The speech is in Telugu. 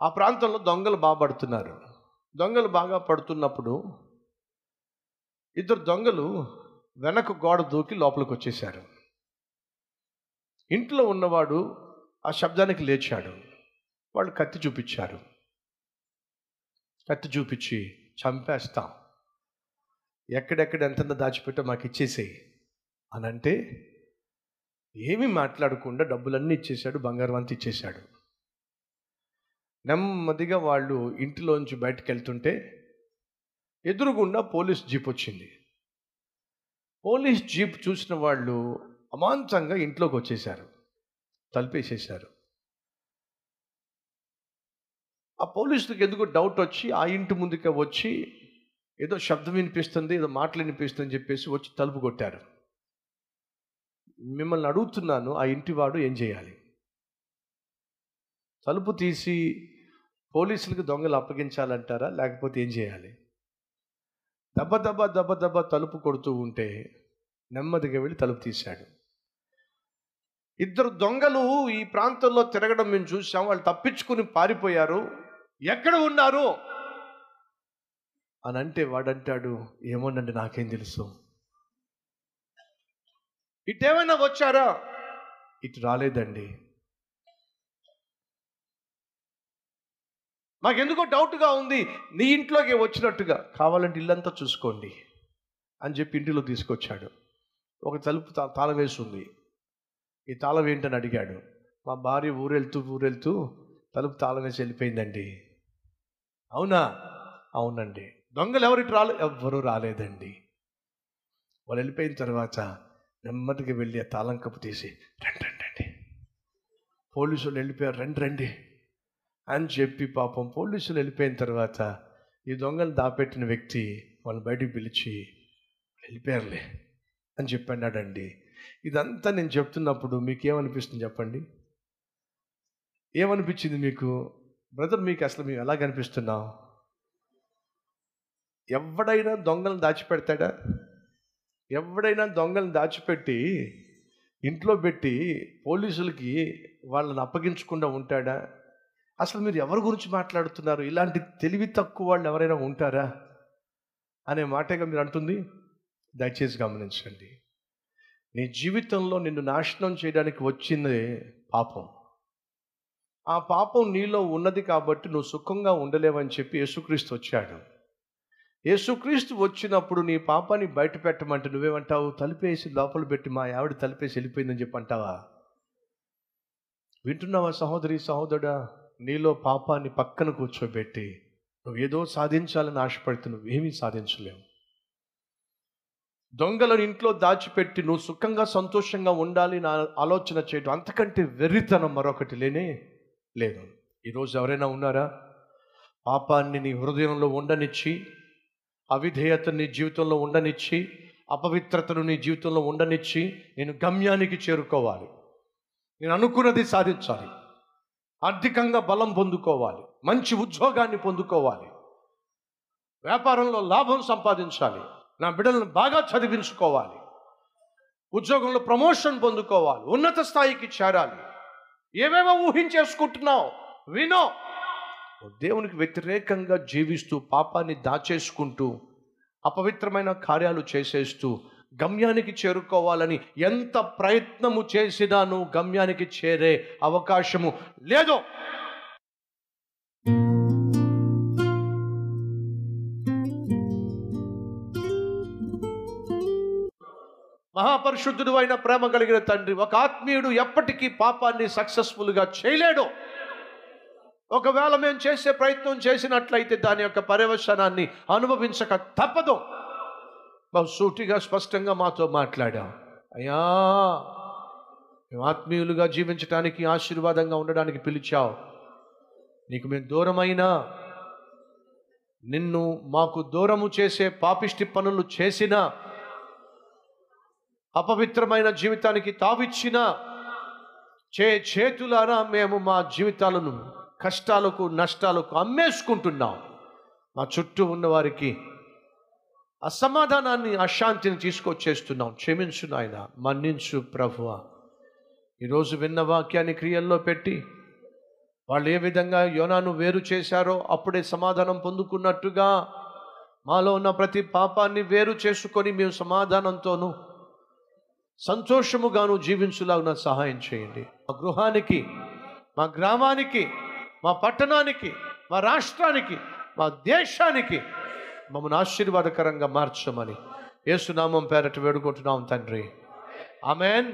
ఆ ప్రాంతంలో దొంగలు బాగా పడుతున్నారు. దొంగలు బాగా పడుతున్నప్పుడు ఇద్దరు దొంగలు వెనక గోడ దూకి లోపలికి వచ్చేశారు. ఇంట్లో ఉన్నవాడు ఆ శబ్దానికి లేచాడు. వాళ్ళు కత్తి చూపించారు. కత్తి చూపించి చంపేస్తాం. ఎక్కడెక్కడ ఎంతెంత దాచిపెట్టో మాకు ఇచ్చేసేయి అని అంటే ఏమీ మాట్లాడకుండా డబ్బులన్నీ ఇచ్చేశాడు బంగారం అంతా ఇచ్చేశాడు. నెమ్మదిగా వాళ్ళు ఇంటిలోంచి బయటకు వెళ్తుంటే ఎదురుగుండా పోలీస్ జీప్ వచ్చింది. పోలీస్ జీప్ చూసిన వాళ్ళు అమాంతంగా ఇంట్లోకి వచ్చేశారు. తలిపేసేశారు. ఆ పోలీసులకు ఎందుకు డౌట్ వచ్చి ఆ ఇంటి ముందుకే వచ్చి ఏదో శబ్దం వినిపిస్తుంది ఏదో మాటలు వినిపిస్తుంది అని చెప్పేసి వచ్చి తలుపు కొట్టారు. మిమ్మల్ని అడుగుతున్నాను ఆ ఇంటివాడు ఏం చేయాలి? తలుపు తీసి పోలీసులకు దొంగలు అప్పగించాలంటారా? లేకపోతే ఏం చేయాలి? దెబ్బ దెబ్బ దెబ్బ దెబ్బ తలుపు కొడుతూ ఉంటే నెమ్మదిగా వెళ్ళి తలుపు తీశాడు. ఇద్దరు దొంగలు ఈ ప్రాంతంలో తిరగడం మేము చూసాం వాళ్ళు తప్పించుకుని పారిపోయారు. ఎక్కడ ఉన్నారు? అని అంటే వాడంటాడు ఏమోనండి నాకేం తెలుసు. ఇటేమైనా వచ్చారా? ఇటు రాలేదండి. మాకెందుకో డౌట్గా ఉంది? నీ ఇంట్లోకి వచ్చినట్టుగా. కావాలంటే ఇల్లంతా చూసుకోండి అని చెప్పి ఇంటిలో తీసుకొచ్చాడు. ఒక తలుపు తా- తాళం వేసి ఉంది ఈ తాళం ఏంటని అడిగాడు. మా భార్య ఊరెళ్తూ ఊరెళ్తూ తలుపు తాళం వేసి వెళ్ళిపోయిందండి. అవునా? అవునండి. దొంగలు ఎవరికి రాలే ఎవ్వరూ రాలేదండి. వాళ్ళు వెళ్ళిపోయిన తర్వాత నెమ్మదిగా వెళ్ళి ఆ తాళం కప్పు తీసి రండి రండి రండి. పోలీసులు వెళ్ళిపోయారు. రండి రండి. అని చెప్పి పాపం పోలీసులు వెళ్ళిపోయిన తర్వాత ఈ దొంగలు దాపెట్టిన వ్యక్తి వాళ్ళు బయటికి పిలిచి వెళ్ళిపోయారులే అని చెప్పన్నాడండి. ఇదంతా నేను చెప్తున్నప్పుడు మీకు ఏమనిపిస్తుంది చెప్పండి? ఏమనిపించింది మీకు? బ్రదర్ మీకు అసలు మేము ఎలా కనిపిస్తున్నాం? ఎవడైనా దొంగలను దాచిపెడతాడా? ఎవడైనా దొంగలను దాచిపెట్టి ఇంట్లో పెట్టి పోలీసులకి వాళ్ళని అప్పగించకుండా ఉంటాడా? అసలు మీరు ఎవరి గురించి మాట్లాడుతున్నారు? ఇలాంటి తెలివి తక్కువ వాళ్ళు ఎవరైనా ఉంటారా? అనే మాటగా మీరు అంటుంది దయచేసి గమనించండి. నీ జీవితంలో నిన్ను నాశనం చేయడానికి వచ్చింది పాపం. ఆ పాపం నీలో ఉన్నది కాబట్టి నువ్వు సుఖంగా ఉండలేవని చెప్పి యేసుక్రీస్తు వచ్చాడు. యేసుక్రీస్తు వచ్చినప్పుడు నీ పాపాన్ని బయట పెట్టమంటే నువ్వేమంటావు? తలిపేసి లోపల పెట్టి మా ఆవిడ తలుపేసి వెళ్ళిపోయిందని చెప్పి అంటావా? వింటున్నావా సహోదరి సహోదరుడా? నీలో పాపాన్ని పక్కన కూర్చోబెట్టి నువ్వు ఏదో సాధించాలని ఆశపడితే ఏమీ సాధించలేవు. దొంగలను ఇంట్లో దాచిపెట్టి నువ్వు సుఖంగా సంతోషంగా ఉండాలి నా ఆలోచన చేయడం అంతకంటే వెర్రితనం మరొకటి లేనే లేదు. ఈరోజు ఎవరైనా ఉన్నారా? పాపాన్ని నీ హృదయంలో ఉండనిచ్చి అవిధేయతని నీ జీవితంలో ఉండనిచ్చి అపవిత్రతను నీ జీవితంలో ఉండనిచ్చి నేను గమ్యానికి చేరుకోవాలి. నేను అనుకున్నది సాధించాలి. ఆర్థికంగా బలం పొందుకోవాలి. మంచి ఉద్యోగాన్ని పొందుకోవాలి. వ్యాపారంలో లాభం సంపాదించాలి. నా బిడ్డలను బాగా చదివించుకోవాలి. ఉద్యోగంలో ప్రమోషన్ పొందుకోవాలి. ఉన్నత స్థాయికి చేరాలి. ఏవేవో ఊహించేసుకుంటున్నావు. వినో. దేవునికి వ్యతిరేకంగా జీవిస్తూ పాపాన్ని దాచేసుకుంటూ అపవిత్రమైన కార్యాలు చేసేస్తూ గమ్యానికి చేరుకోవాలని ఎంత ప్రయత్నము చేసినా నువ్వు గమ్యానికి చేరే అవకాశము లేదు. మహాపరిశుద్ధుడు అయిన ప్రేమ కలిగిన తండ్రి ఒక ఆత్మీయుడు ఎప్పటికీ పాపాన్ని సక్సెస్ఫుల్గా చేయలేడు. ఒకవేళ మేము చేసే ప్రయత్నం చేసినట్లయితే దాని యొక్క పర్యవసనాన్ని అనుభవించక తప్పదు. బహు సూటిగా స్పష్టంగా మాతో మాట్లాడాం అయ్యా మేము ఆత్మీయులుగా జీవించడానికి ఆశీర్వాదంగా ఉండడానికి పిలిచావు. నీకు మేము దూరమైనా నిన్ను మాకు దూరము చేసే పాపిష్టి పనులు చేసిన అపవిత్రమైన జీవితానికి తావిచ్చిన చే చేతులారా మేము మా జీవితాలను కష్టాలకు నష్టాలకు అమ్మేసుకుంటున్నాం. మా చుట్టూ ఉన్నవారికి అసమాధానాన్ని అశాంతిని తీసుకొచ్చేస్తున్నాం. క్షమించు నాయన మన్నించు ప్రభువ. ఈరోజు విన్న వాక్యాన్ని క్రియల్లో పెట్టి వాళ్ళు ఏ విధంగా యోనాను వేరు చేశారో అప్పుడే సమాధానం పొందుకున్నట్టుగా మాలో ఉన్న ప్రతి పాపాన్ని వేరు చేసుకొని మేము సమాధానంతోనూ సంతోషముగాను జీవించులాగా సహాయం చేయండి. మా గృహానికి మా గ్రామానికి మా పట్టణానికి మా రాష్ట్రానికి మా దేశానికి మమ్మల్ని ఆశీర్వాదకరంగా మార్చమని. ఏసునామం పేరట వేడుకుంటున్నాం తండ్రి. ఆమెన్.